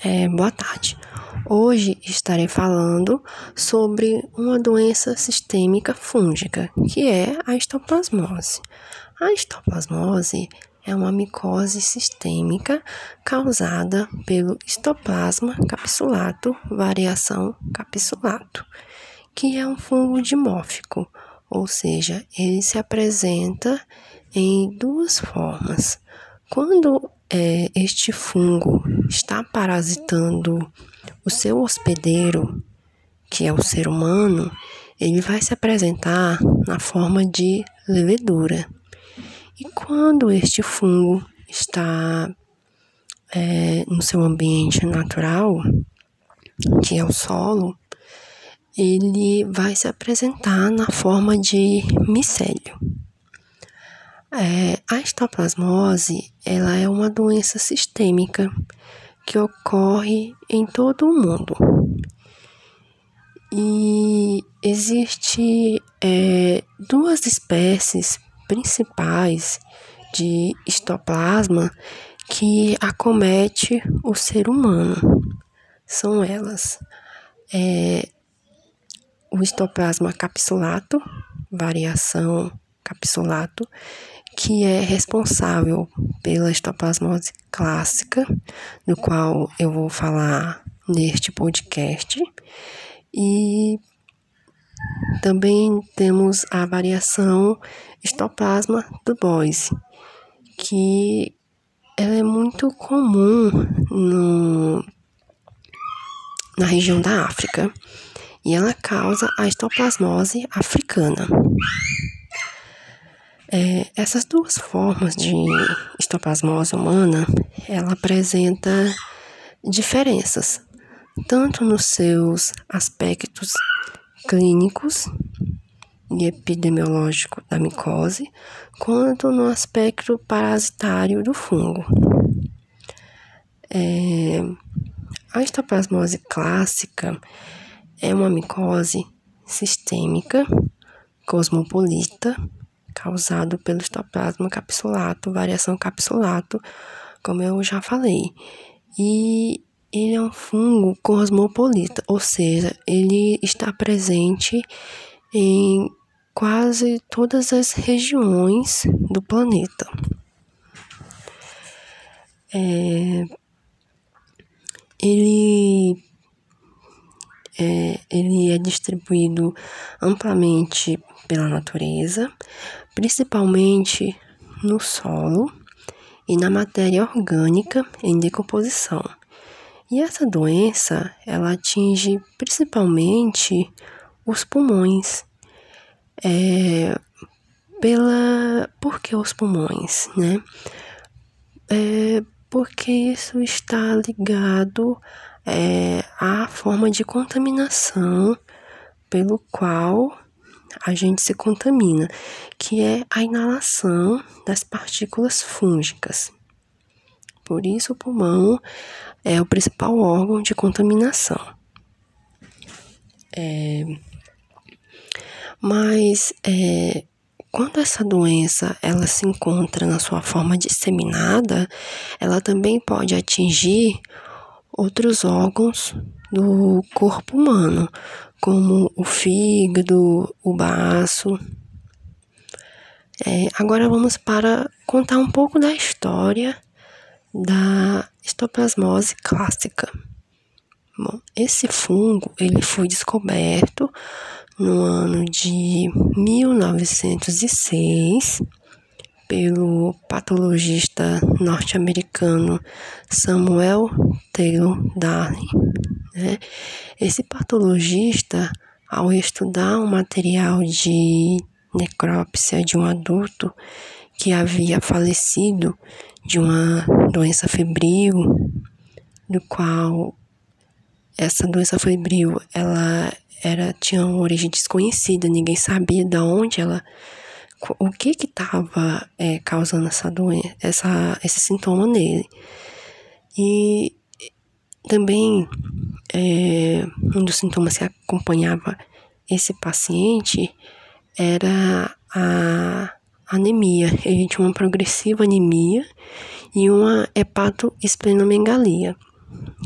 É, boa tarde. Hoje estarei falando sobre uma doença sistêmica fúngica, que é a histoplasmose. A histoplasmose é uma micose sistêmica causada pelo histoplasma capsulato variação capsulato, que é um fungo dimórfico, ou seja, ele se apresenta em duas formas. Quando é, este fungo está parasitando o seu hospedeiro, que é o ser humano, ele vai se apresentar na forma de levedura. E quando este fungo está é, no seu ambiente natural, que é o solo, ele vai se apresentar na forma de micélio. É, a histoplasmose ela é uma doença sistêmica que ocorre em todo o mundo. E existe é, duas espécies principais de histoplasma que acomete o ser humano. São elas é, o histoplasma capsulato, variação capsulato, que é responsável pela histoplasmose clássica, do qual eu vou falar neste podcast. E também temos a variação histoplasma do Boise, que ela é muito comum no, na região da África e ela causa a histoplasmose africana. É, essas duas formas de histoplasmose humana, ela apresenta diferenças, tanto nos seus aspectos clínicos e epidemiológico da micose, quanto no aspecto parasitário do fungo. É, a histoplasmose clássica é uma micose sistêmica, cosmopolita, causado pelo histoplasma capsulato, variação capsulato, como eu já falei. E ele é um fungo cosmopolita, ou seja, ele está presente em quase todas as regiões do planeta. É, ele é, ele é distribuído amplamente pela natureza, principalmente no solo e na matéria orgânica em decomposição. E essa doença, ela atinge principalmente os pulmões. É, pela, por que os pulmões, né? É, porque isso está ligado é, à forma de contaminação pelo qual a gente se contamina, que é a inalação das partículas fúngicas. Por isso, o pulmão é o principal órgão de contaminação. É, mas é, quando essa doença ela se encontra na sua forma disseminada, ela também pode atingir outros órgãos do corpo humano, como o fígado, o baço. É, agora vamos para contar um pouco da história da histoplasmose clássica. Bom, esse fungo ele foi descoberto no ano de 1906 pelo patologista norte-americano Samuel Taylor Darling. Né? Esse patologista, ao estudar um material de necrópsia de um adulto que havia falecido de uma doença febril, do qual essa doença febril ela era tinha uma origem desconhecida, ninguém sabia de onde ela o que que estava é, causando essa doença, essa, esse sintoma nele. E também é, um dos sintomas que acompanhava esse paciente era a anemia. Ele tinha uma progressiva anemia e uma hepatoesplenomegalia.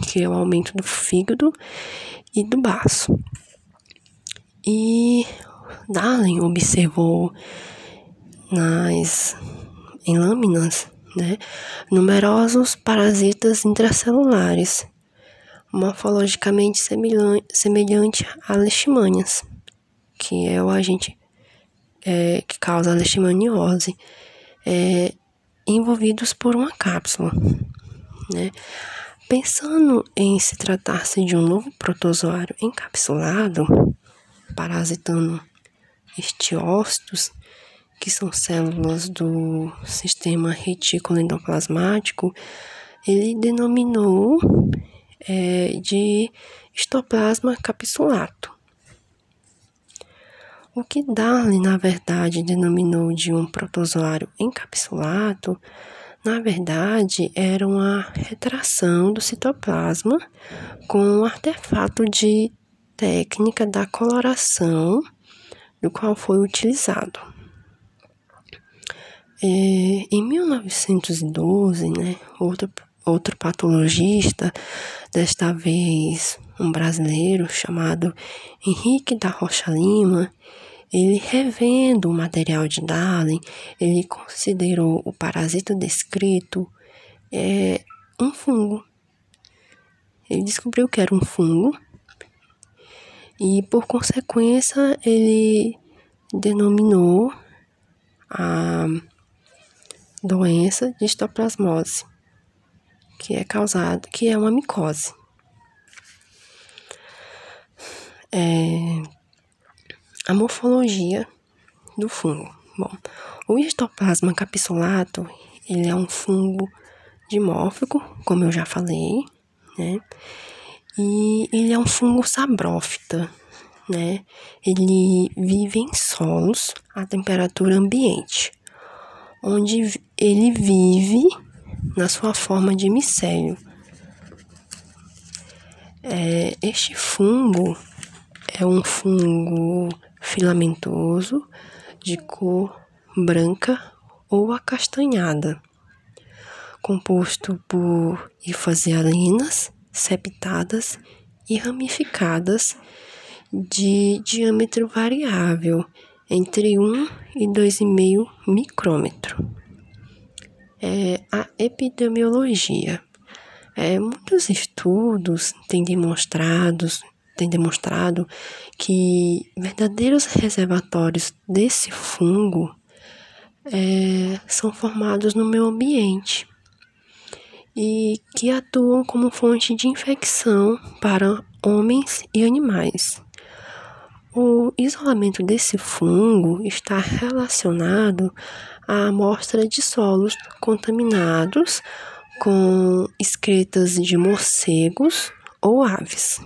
que é o aumento do fígado e do baço. E Darling observou nas em lâminas, né, numerosos parasitas intracelulares, morfologicamente semelhante a leishmanias, que é o agente é, que causa a leishmaniose, é, envolvidos por uma cápsula, né? Pensando em se tratar-se de um novo protozoário encapsulado, parasitando estiócitos, que são células do sistema retículo endoplasmático, ele denominou é, de histoplasma capsulato. O que Darwin, na verdade, denominou de um protozoário encapsulado, na verdade, era uma retração do citoplasma com um artefato de técnica da coloração do qual foi utilizado. É, em 1912, né, outro, outro patologista, desta vez um brasileiro chamado Henrique da Rocha Lima, ele revendo o material de Darwin, ele considerou o parasita descrito é, um fungo. Ele descobriu que era um fungo e, por consequência, ele denominou a doença de histoplasmose, que é causada, que é uma micose. É, a morfologia do fungo. Bom, o histoplasma capsulato, ele é um fungo dimórfico, como eu já falei, né? E ele é um fungo sabrófita, né? Ele vive em solos a temperatura ambiente, onde ele vive na sua forma de micélio. É, este fungo é um fungo filamentoso de cor branca ou acastanhada, composto por hifazialinas septadas e ramificadas de diâmetro variável entre 1 e 2,5 micrômetro. É a epidemiologia. É, muitos estudos têm demonstrado, têm demonstrado que verdadeiros reservatórios desse fungo é, são formados no meio ambiente e que atuam como fonte de infecção para homens e animais. O isolamento desse fungo está relacionado à amostra de solos contaminados com excretas de morcegos ou aves.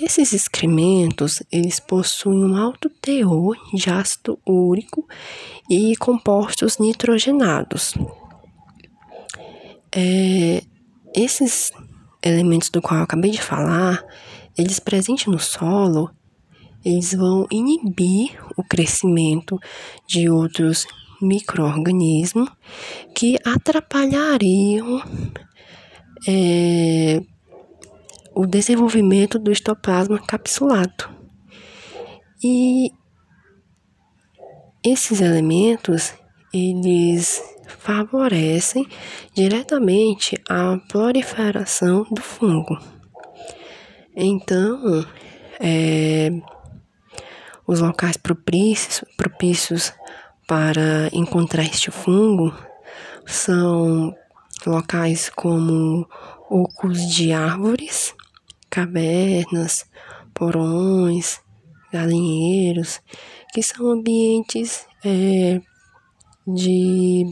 Esses excrementos, eles possuem um alto teor de ácido úrico e compostos nitrogenados, é, esses elementos do qual eu acabei de falar, eles presentes no solo, eles vão inibir o crescimento de outros micro-organismos que atrapalhariam é, o desenvolvimento do histoplasma capsulado. E esses elementos, eles favorecem diretamente a proliferação do fungo. Então, é, os locais propícios, propícios para encontrar este fungo são locais como ocos de árvores, cavernas, porões, galinheiros, que são ambientes é, de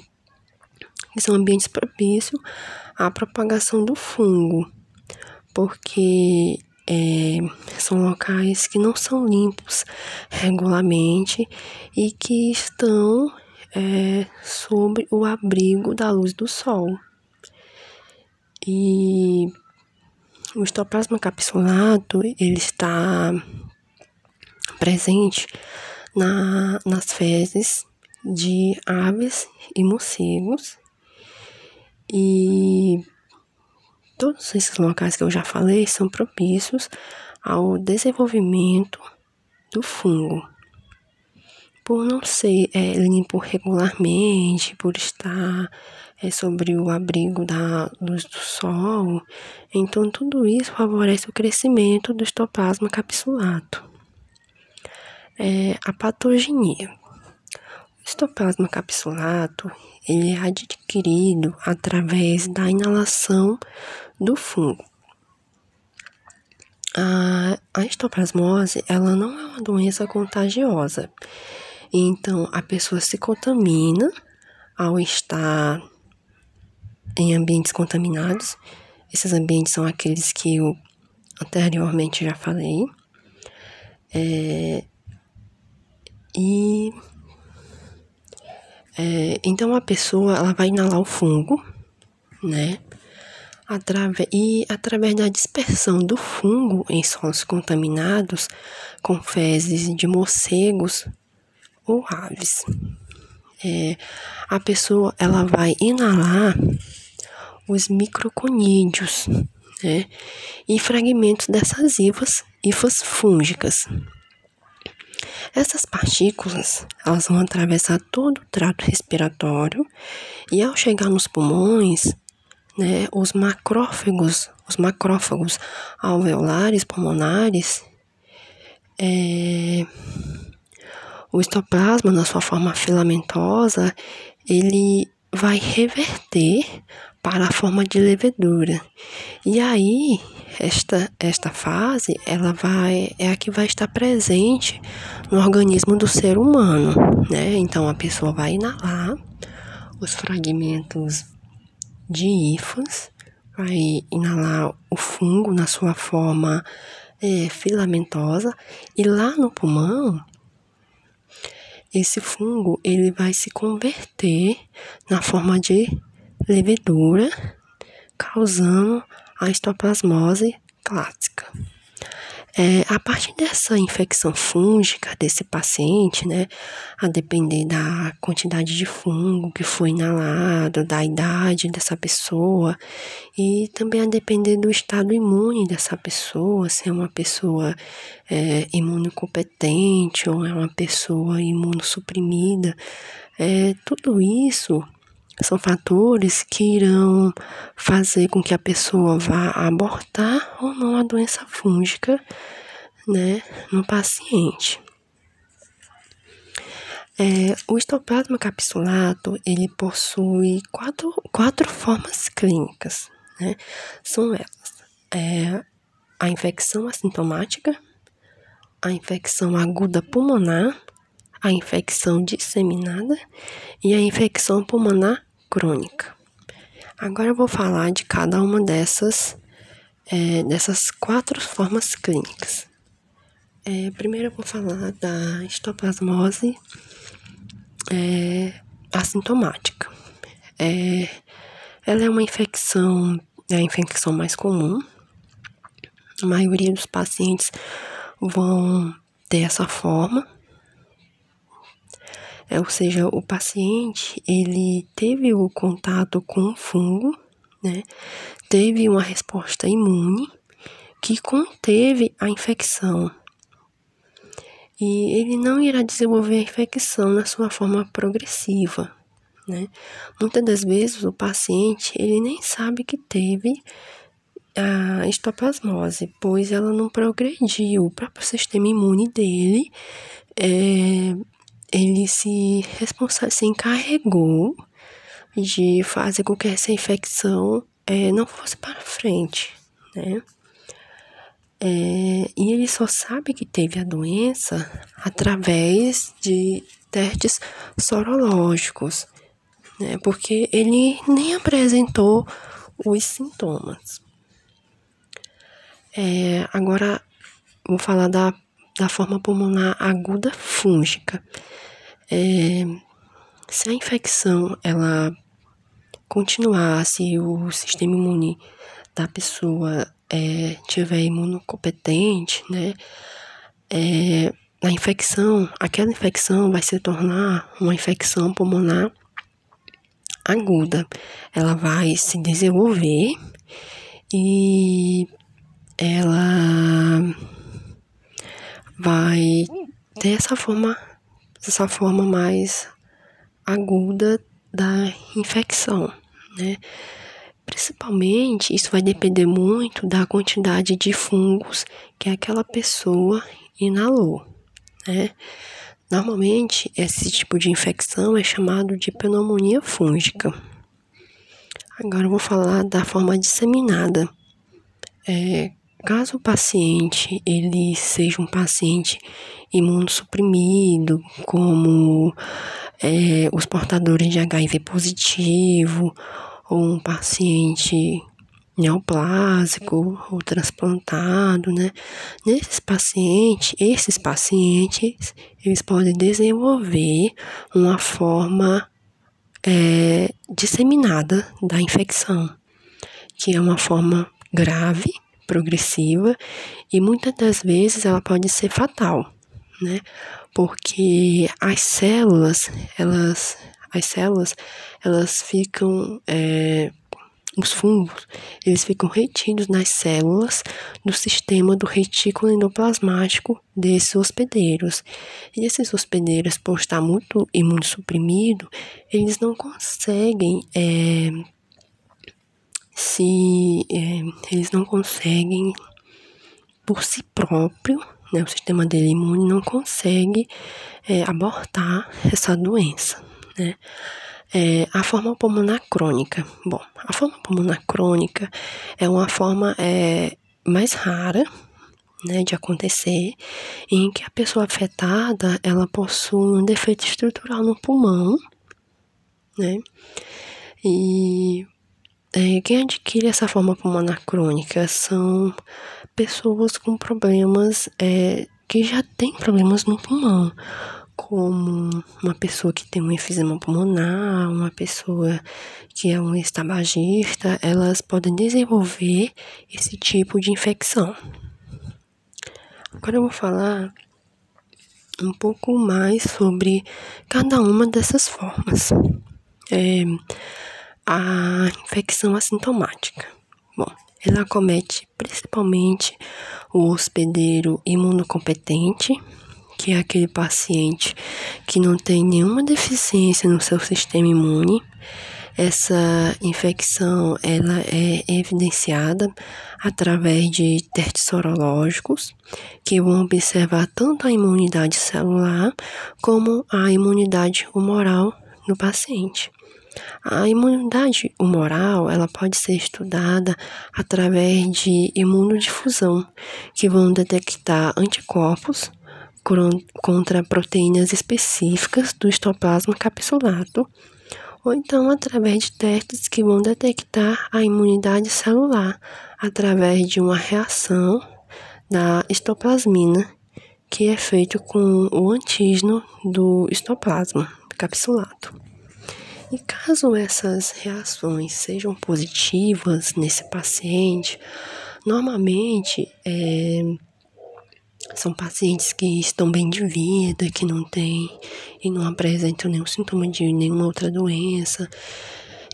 que são ambientes propícios à propagação do fungo, porque é, são locais que não são limpos regularmente e que estão é, sob o abrigo da luz do sol. E o histoplasma capsulato ele está presente na, nas fezes de aves e morcegos e todos esses locais que eu já falei são propícios ao desenvolvimento do fungo. Por não ser é, limpo regularmente, por estar é, sobre o abrigo da luz do sol, então tudo isso favorece o crescimento do estoplasma capsulato. É, a patogenia. O estoplasma capsulato ele é adquirido através da inalação do fungo. A, a histoplasmose, ela não é uma doença contagiosa. Então, a pessoa se contamina ao estar em ambientes contaminados. Esses ambientes são aqueles que eu anteriormente já falei. É, e é, então a pessoa ela vai inalar o fungo, né? Atrave e através da dispersão do fungo em solos contaminados com fezes de morcegos ou aves. É, a pessoa ela vai inalar os microconídeos, né? E fragmentos dessas hifas, hifas fúngicas. Essas partículas, elas vão atravessar todo o trato respiratório e ao chegar nos pulmões, né, os macrófagos, os macrófagos alveolares pulmonares, é, o estoplasma na sua forma filamentosa, ele vai reverter para a forma de levedura. E aí, esta, esta fase, ela vai, é a que vai estar presente no organismo do ser humano, né? Então, a pessoa vai inalar os fragmentos de hifas, vai inalar o fungo na sua forma é, filamentosa, e lá no pulmão, esse fungo ele vai se converter na forma de levedura, causando a histoplasmose clássica. É, a partir dessa infecção fúngica desse paciente, né, a depender da quantidade de fungo que foi inalado, da idade dessa pessoa e também a depender do estado imune dessa pessoa, se é uma pessoa é, imunocompetente ou é uma pessoa imunossuprimida, é, tudo isso são fatores que irão fazer com que a pessoa vá abortar ou não a doença fúngica, né, no paciente. É, o estoplasma capsulato, ele possui quatro, quatro formas clínicas, né? São elas, é, a infecção assintomática, a infecção aguda pulmonar, a infecção disseminada e a infecção pulmonar crônica. Agora eu vou falar de cada uma dessas, é, dessas quatro formas clínicas. É, primeiro eu vou falar da histoplasmose é, assintomática. É, ela é uma infecção, é a infecção mais comum. A maioria dos pacientes vão ter essa forma é, ou seja, o paciente ele teve o contato com o fungo, né? Teve uma resposta imune que conteve a infecção. E ele não irá desenvolver a infecção na sua forma progressiva, né? Muitas das vezes o paciente ele nem sabe que teve a histoplasmose, pois ela não progrediu. O próprio sistema imune dele é, ele se, se encarregou de fazer com que essa infecção é, não fosse para frente, né? É, e ele só sabe que teve a doença através de testes sorológicos, né? Porque ele nem apresentou os sintomas. É, agora, vou falar da, da forma pulmonar aguda fúngica. É, se a infecção ela continuar, se o sistema imune da pessoa é, tiver imunocompetente, né, é, a infecção, aquela infecção vai se tornar uma infecção pulmonar aguda. Ela vai se desenvolver e ela vai ter essa forma, essa forma mais aguda da infecção, né? Principalmente, isso vai depender muito da quantidade de fungos que aquela pessoa inalou, né? Normalmente, esse tipo de infecção é chamado de pneumonia fúngica. Agora eu vou falar da forma disseminada. É, caso o paciente ele seja um paciente imunossuprimido, como é, os portadores de HIV positivo, ou um paciente neoplásico ou transplantado, né? Nesses pacientes, esses pacientes, eles podem desenvolver uma forma é, disseminada da infecção, que é uma forma grave, progressiva e muitas das vezes ela pode ser fatal, né? Porque as células, elas, as células, elas ficam é, os fungos, eles ficam retidos nas células do sistema do retículo endoplasmático desses hospedeiros. E esses hospedeiros, por estar muito imunossuprimido, eles não conseguem é, se é, eles não conseguem por si próprio, né, o sistema dele imune não consegue é, abortar essa doença, né? É, a forma pulmonar crônica. Bom, a forma pulmonar crônica é uma forma é, mais rara né, de acontecer, em que a pessoa afetada ela possui um defeito estrutural no pulmão, né? E quem adquire essa forma pulmonar crônica são pessoas com problemas é, que já têm problemas no pulmão, como uma pessoa que tem um enfisema pulmonar, uma pessoa que é um estabagista, elas podem desenvolver esse tipo de infecção. Agora eu vou falar um pouco mais sobre cada uma dessas formas. É, a infecção assintomática. Bom, ela acomete principalmente o hospedeiro imunocompetente, que é aquele paciente que não tem nenhuma deficiência no seu sistema imune. Essa infecção ela é evidenciada através de testes sorológicos que vão observar tanto a imunidade celular como a imunidade humoral no paciente. A imunidade humoral ela pode ser estudada através de imunodifusão, que vão detectar anticorpos contra proteínas específicas do histoplasma capsulado, ou então através de testes que vão detectar a imunidade celular através de uma reação da histoplasmina, que é feito com o antígeno do histoplasma capsulado. E caso essas reações sejam positivas nesse paciente, normalmente é, são pacientes que estão bem de vida, que não têm e não apresentam nenhum sintoma de nenhuma outra doença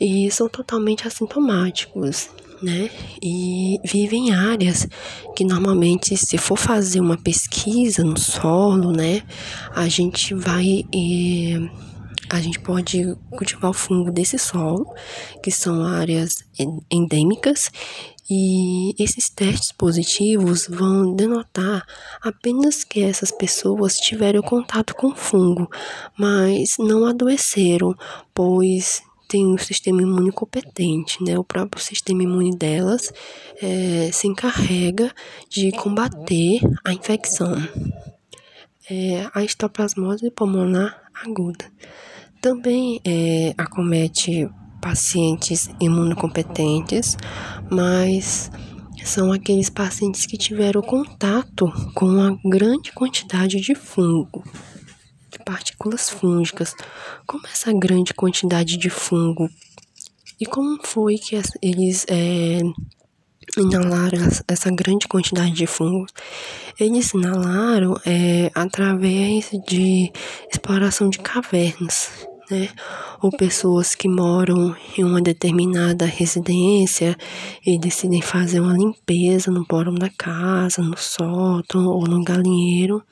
e são totalmente assintomáticos, né? E vivem em áreas que normalmente, se for fazer uma pesquisa no solo, né, a gente vai. Eh, a gente pode cultivar o fungo desse solo, que são áreas endêmicas, e esses testes positivos vão denotar apenas que essas pessoas tiveram contato com fungo, mas não adoeceram, pois tem um sistema imune competente, né? O próprio sistema imune delas é, se encarrega de combater a infecção. É, a histoplasmose pulmonar aguda também é, acomete pacientes imunocompetentes, mas são aqueles pacientes que tiveram contato com uma grande quantidade de fungo, de partículas fúngicas. Como essa grande quantidade de fungo e como foi que eles é, inalaram essa grande quantidade de fungos? Eles inalaram é, através de exploração de cavernas né? Ou pessoas que moram em uma determinada residência e decidem fazer uma limpeza no porão da casa, no sótão ou no galinheiro,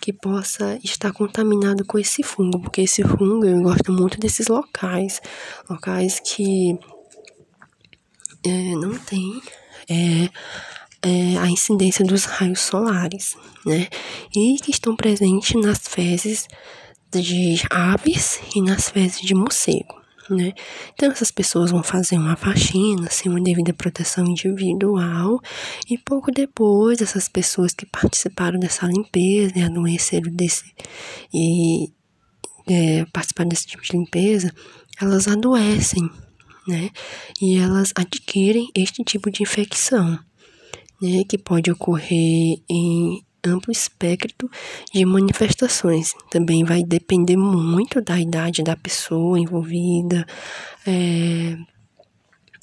que possa estar contaminado com esse fungo, porque esse fungo eu gosto muito desses locais, locais que não tem é, é, a incidência dos raios solares, né? E que estão presentes nas fezes de aves e nas fezes de morcego, né? Então essas pessoas vão fazer uma faxina sem uma devida proteção individual e pouco depois essas pessoas que participaram dessa limpeza e adoeceram desse e é, participaram desse tipo de limpeza, elas adoecem, né? E elas adquirem este tipo de infecção, né? Que pode ocorrer em amplo espectro de manifestações. Também vai depender muito da idade da pessoa envolvida. É,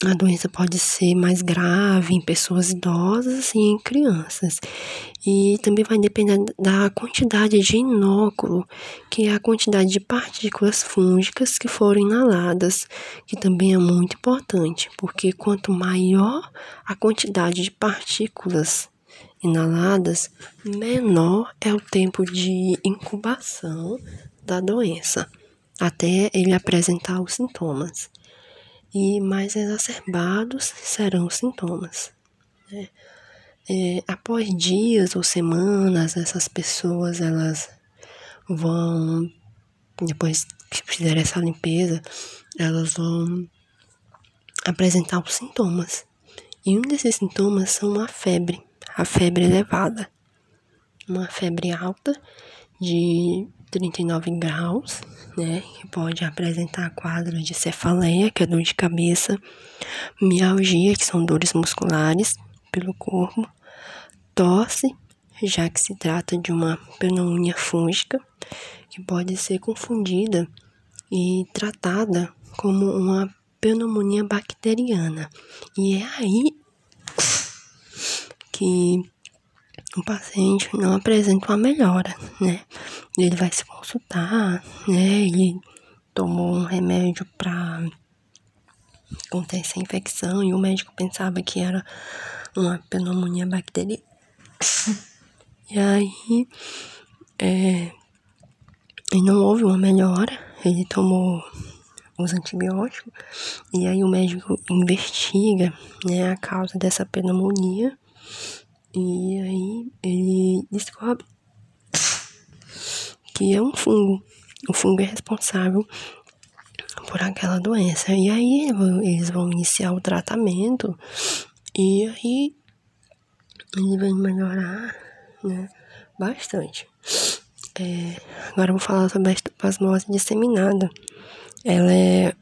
a doença pode ser mais grave em pessoas idosas e em crianças. E também vai depender da quantidade de inóculo, que é a quantidade de partículas fúngicas que foram inaladas, que também é muito importante, porque quanto maior a quantidade de partículas inaladas, menor é o tempo de incubação da doença, até ele apresentar os sintomas. E mais exacerbados serão os sintomas. Né? É, após dias ou semanas, essas pessoas elas vão, depois que fizer essa limpeza, elas vão apresentar os sintomas. E um desses sintomas são a febre a febre elevada. Uma febre alta de 39 graus, né, que pode apresentar quadros de cefaleia, que é dor de cabeça, mialgia, que são dores musculares pelo corpo, tosse, já que se trata de uma pneumonia fúngica, que pode ser confundida e tratada como uma pneumonia bacteriana. E é aí que o paciente não apresenta uma melhora, né? Ele vai se consultar, né? Ele tomou um remédio para conter essa infecção e o médico pensava que era uma pneumonia bacteriana. E aí, é, e não houve uma melhora, ele tomou os antibióticos, e aí o médico investiga, né, a causa dessa pneumonia, e aí ele descobre que é um fungo. O fungo é responsável por aquela doença. E aí eles vão iniciar o tratamento e aí ele vai melhorar, né, bastante. É, agora eu vou falar sobre a espasmose disseminada. Ela é,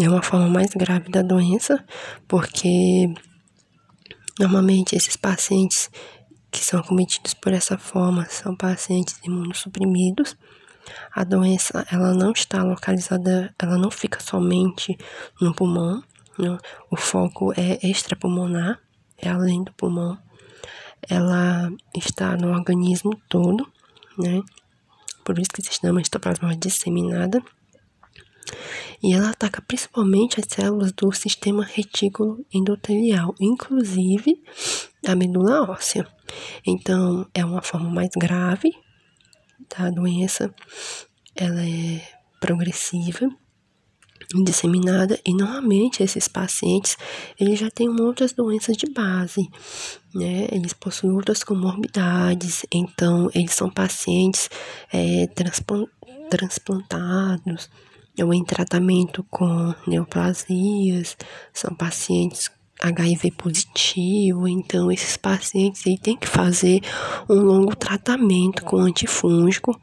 é uma forma mais grave da doença, porque Normalmente, esses pacientes que são acometidos por essa forma são pacientes imunossuprimidos. A doença, ela não está localizada, ela não fica somente no pulmão, né? o foco é extrapulmonar, é além do pulmão. Ela está no organismo todo, né? Por isso que se chama histoplasmose disseminada e ela ataca principalmente as células do sistema retículo endotelial, inclusive a medula óssea. Então, é uma forma mais grave da doença, ela é progressiva, disseminada e normalmente esses pacientes eles já têm outras doenças de base, né? Eles possuem outras comorbidades, então eles são pacientes é, transplantados, ou em tratamento com neoplasias, são pacientes HIV positivo, então esses pacientes aí têm que fazer um longo tratamento com antifúngico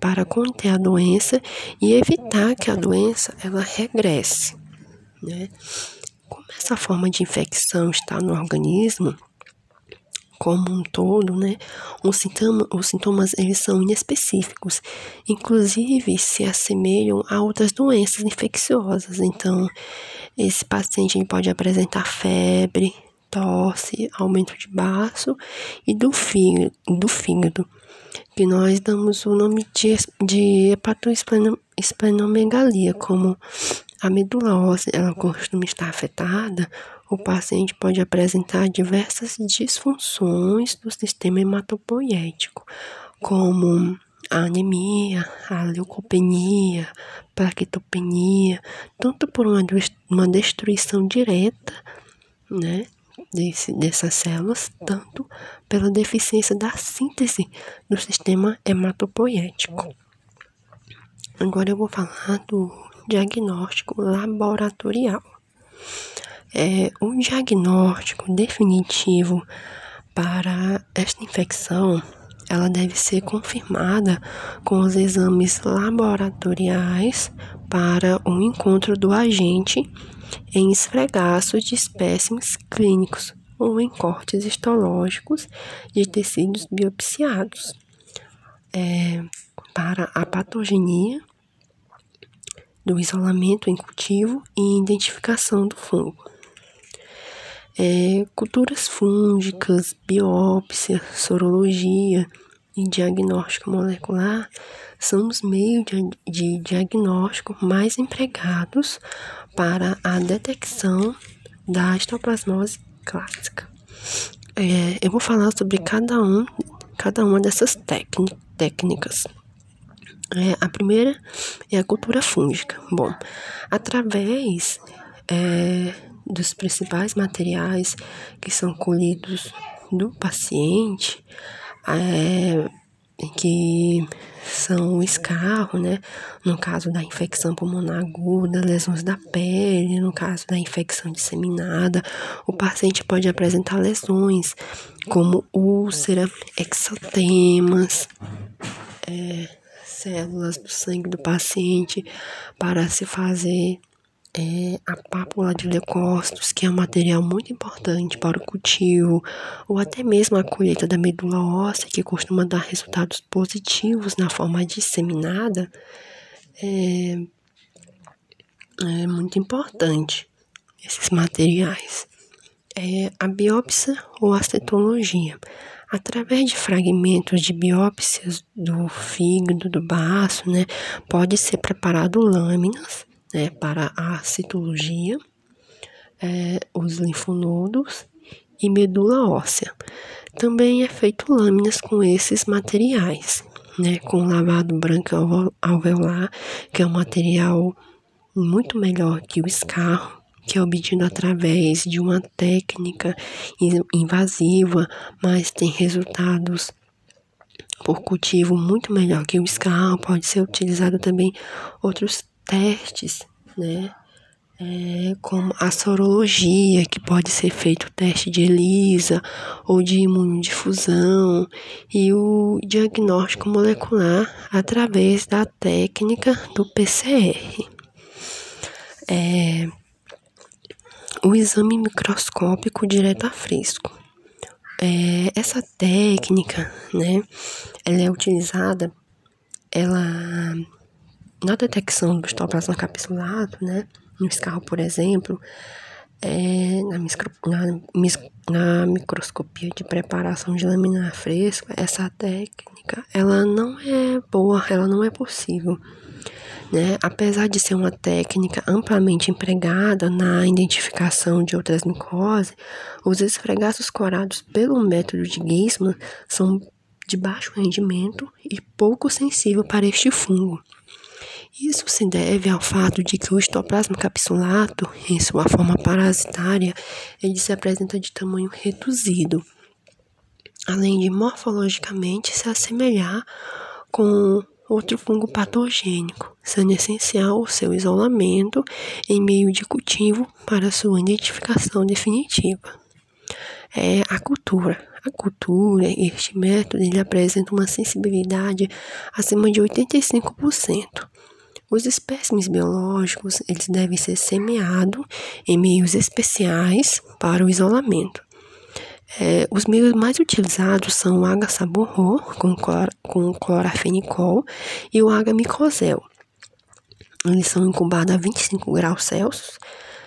para conter a doença e evitar que a doença ela regresse, né? Como essa forma de infecção está no organismo, como um todo, né? Os, sintoma, os sintomas eles são inespecíficos, inclusive se assemelham a outras doenças infecciosas. Então, esse paciente pode apresentar febre, tosse, aumento de baço e do fígado, do fígado. que nós damos o nome de, de hepatoesplenomegalia, como a medula óssea ela costuma estar afetada, o paciente pode apresentar diversas disfunções do sistema hematopoético, como a anemia, a leucopenia, plaquetopenia, tanto por uma, uma destruição direta, né, desse, dessas células, tanto pela deficiência da síntese do sistema hematopoético. Agora eu vou falar do diagnóstico laboratorial. É, o diagnóstico definitivo para esta infecção ela deve ser confirmada com os exames laboratoriais para o encontro do agente em esfregaços de espécimes clínicos ou em cortes histológicos de tecidos biopsiados. É, para a patogenia do isolamento em cultivo e identificação do fungo. É, culturas fúngicas, biópsia, sorologia e diagnóstico molecular são os meios de, de diagnóstico mais empregados para a detecção da histoplasmose clássica. É, eu vou falar sobre cada, um, cada uma dessas técnicas. É, a primeira é a cultura fúngica. Bom, através é, dos principais materiais que são colhidos do paciente, é, que são o escarro, né? No caso da infecção pulmonar aguda, lesões da pele, no caso da infecção disseminada, o paciente pode apresentar lesões como úlcera, exotemas, é, células do sangue do paciente para se fazer é, a pápula de leucócitos, que é um material muito importante para o cultivo, ou até mesmo a colheita da medula óssea, que costuma dar resultados positivos na forma disseminada, é, é muito importante esses materiais. É a biópsia ou a cetologia. Através de fragmentos de biópsias do fígado, do baço, né, pode ser preparado lâminas né, para a citologia, é, os linfonodos e medula óssea. Também é feito lâminas com esses materiais, né, com lavado branco alveolar, que é um material muito melhor que o escarro, que é obtido através de uma técnica invasiva, mas tem resultados por cultivo muito melhor que o escarro. Pode ser utilizado também outros testes, né? É, como a sorologia, que pode ser feito o teste de ELISA ou de imunodifusão, e o diagnóstico molecular através da técnica do PCR. É, o exame microscópico direto a fresco. É, essa técnica, né, ela é utilizada, ela na detecção do histoplasma capsulado, né, no escarro, por exemplo, é, na, na, na, microscopia de preparação de laminar fresca, essa técnica, ela não é boa, ela não é possível. Né? Apesar de ser uma técnica amplamente empregada na identificação de outras micoses, os esfregaços corados pelo método de Gisman são de baixo rendimento e pouco sensível para este fungo. Isso se deve ao fato de que o histoplasma capsulato, em sua forma parasitária, ele se apresenta de tamanho reduzido, além de morfologicamente se assemelhar com outro fungo patogênico, sendo essencial o seu isolamento em meio de cultivo para sua identificação definitiva. É a cultura. A cultura, este método, ele apresenta uma sensibilidade acima de 85%, os espécimes biológicos eles devem ser semeados em meios especiais para o isolamento. É, os meios mais utilizados são o H-saborro com, clor, com clorafenicol e o H-micosel. Eles são incubados a 25 graus Celsius,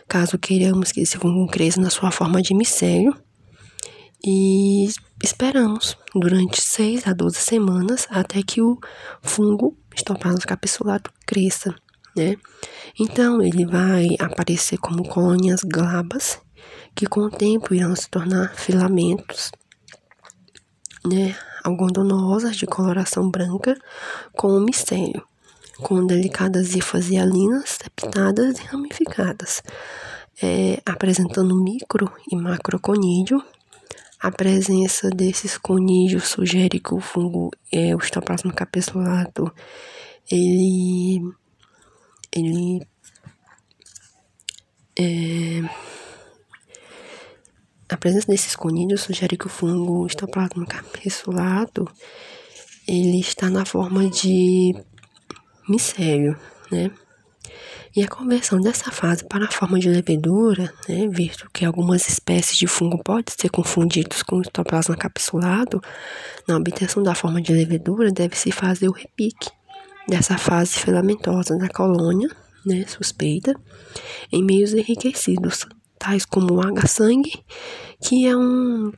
caso queiramos que esse fungo cresça na sua forma de micélio. E esperamos durante 6 a 12 semanas até que o fungo estopado capsulado cresça, né? Então ele vai aparecer como colônias glabas que com o tempo irão se tornar filamentos, né? Algodonosas de coloração branca com um mistério, com delicadas hifas hialinas septadas e ramificadas, é, apresentando micro e macroconídeo a presença desses conídeos sugere que o fungo, é, o Histoplasma capsulato, ele, ele é, a presença desses conídeos sugere que o fungo Histoplasma capsulato ele está na forma de micélio, né? E a conversão dessa fase para a forma de levedura, né, visto que algumas espécies de fungo podem ser confundidos com o citoplasma capsulado, na obtenção da forma de levedura deve-se fazer o repique dessa fase filamentosa da colônia, né, suspeita, em meios enriquecidos, tais como o H-sangue, que é um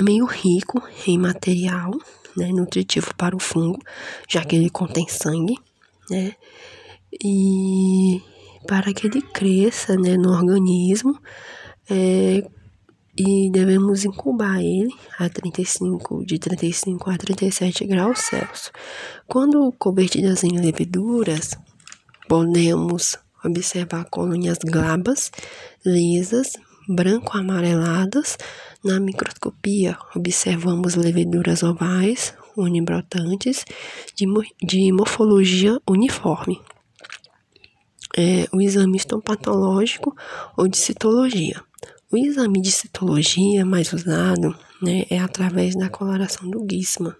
meio rico em material né, nutritivo para o fungo, já que ele contém sangue, né, e para que ele cresça né, no organismo é, e devemos incubar ele a 35, de 35 a 37 graus Celsius. Quando convertidas em leveduras, podemos observar colônias glabas, lisas, branco-amareladas. Na microscopia, observamos leveduras ovais, unibrotantes, de, de morfologia uniforme é, o exame histopatológico ou de citologia. O exame de citologia mais usado né, é através da coloração do guisma,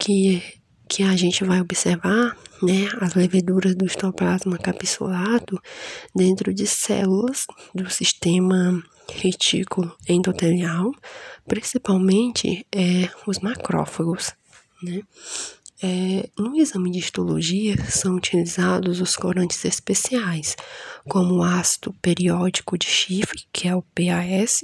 que, que a gente vai observar né, as leveduras do histoplasma capsulato dentro de células do sistema retículo endotelial, principalmente é, os macrófagos. Né? É, no exame de histologia são utilizados os corantes especiais, como o ácido periódico de chifre, que é o PAS,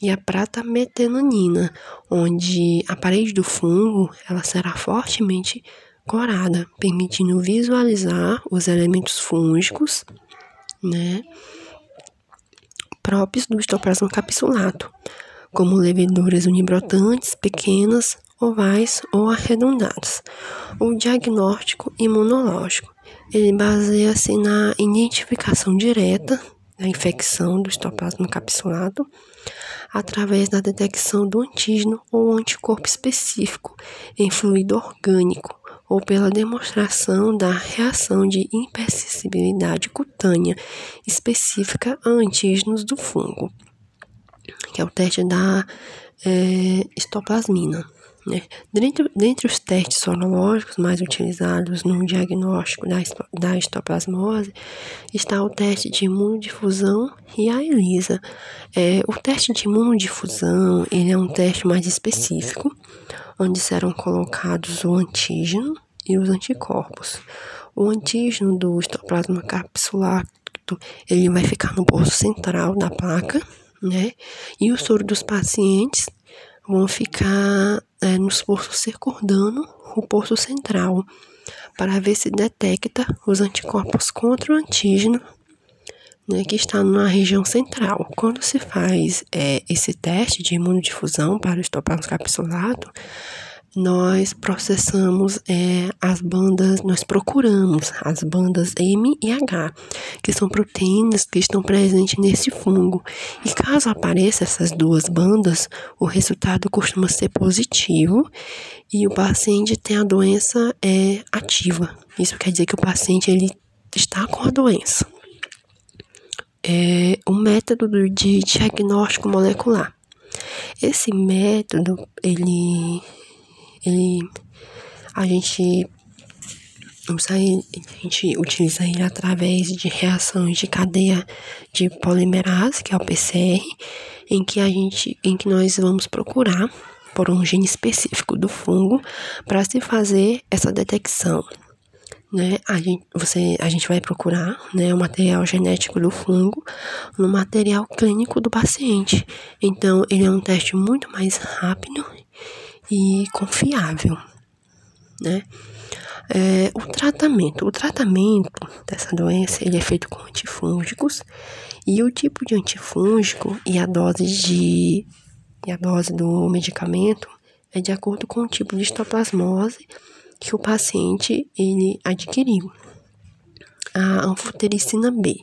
e a prata metenanina, onde a parede do fungo ela será fortemente corada, permitindo visualizar os elementos fúngicos, né, próprios do histoplasma capsulato, como leveduras unibrotantes pequenas ovais ou arredondados. O diagnóstico imunológico. Ele baseia-se na identificação direta da infecção do histoplasma capsulado através da detecção do antígeno ou anticorpo específico em fluido orgânico ou pela demonstração da reação de imperceptibilidade cutânea específica a antígenos do fungo, que é o teste da é, histoplasmina. Né? Dentre, dentre os testes sorológicos mais utilizados no diagnóstico da, da histoplasmose está o teste de imunodifusão e a ELISA. É, o teste de imunodifusão ele é um teste mais específico, onde serão colocados o antígeno e os anticorpos. O antígeno do histoplasma capsulato ele vai ficar no bolso central da placa, né? E o soro dos pacientes vão ficar é, nos poços circundando o poço central para ver se detecta os anticorpos contra o antígeno né, que está na região central. Quando se faz é, esse teste de imunodifusão para o estoplasma capsulado, nós processamos é, as bandas, nós procuramos as bandas M e H, que são proteínas que estão presentes nesse fungo. E caso apareçam essas duas bandas, o resultado costuma ser positivo e o paciente tem a doença é, ativa. Isso quer dizer que o paciente ele está com a doença. É método de diagnóstico molecular. Esse método, ele ele a gente usa ele, a gente utiliza ele através de reações de cadeia de polimerase, que é o PCR, em que a gente em que nós vamos procurar por um gene específico do fungo para se fazer essa detecção. né, a gente, você, a gente vai procurar, né, o material genético do fungo no material clínico do paciente. Então, ele é um teste muito mais rápido e confiável, né. É, o tratamento, o tratamento dessa doença, ele é feito com antifúngicos e o tipo de antifúngico e a dose de e a dose do medicamento é de acordo com o tipo de histoplasmose que o paciente ele adquiriu. A anfotericina B,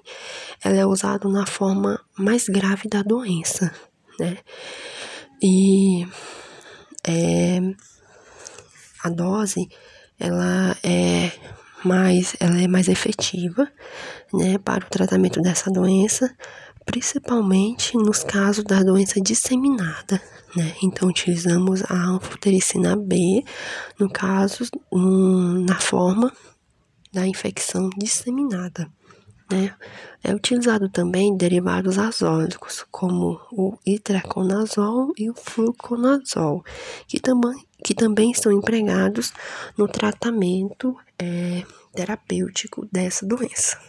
ela é usada na forma mais grave da doença, né? E é, a dose, ela é mais, ela é mais efetiva, né, para o tratamento dessa doença, principalmente nos casos da doença disseminada, né? Então utilizamos a anfotericina B, no caso, um, na forma da infecção disseminada. Né? É utilizado também derivados azólicos, como o itraconazol e o fluconazol, que, também que também são empregados no tratamento é, terapêutico dessa doença.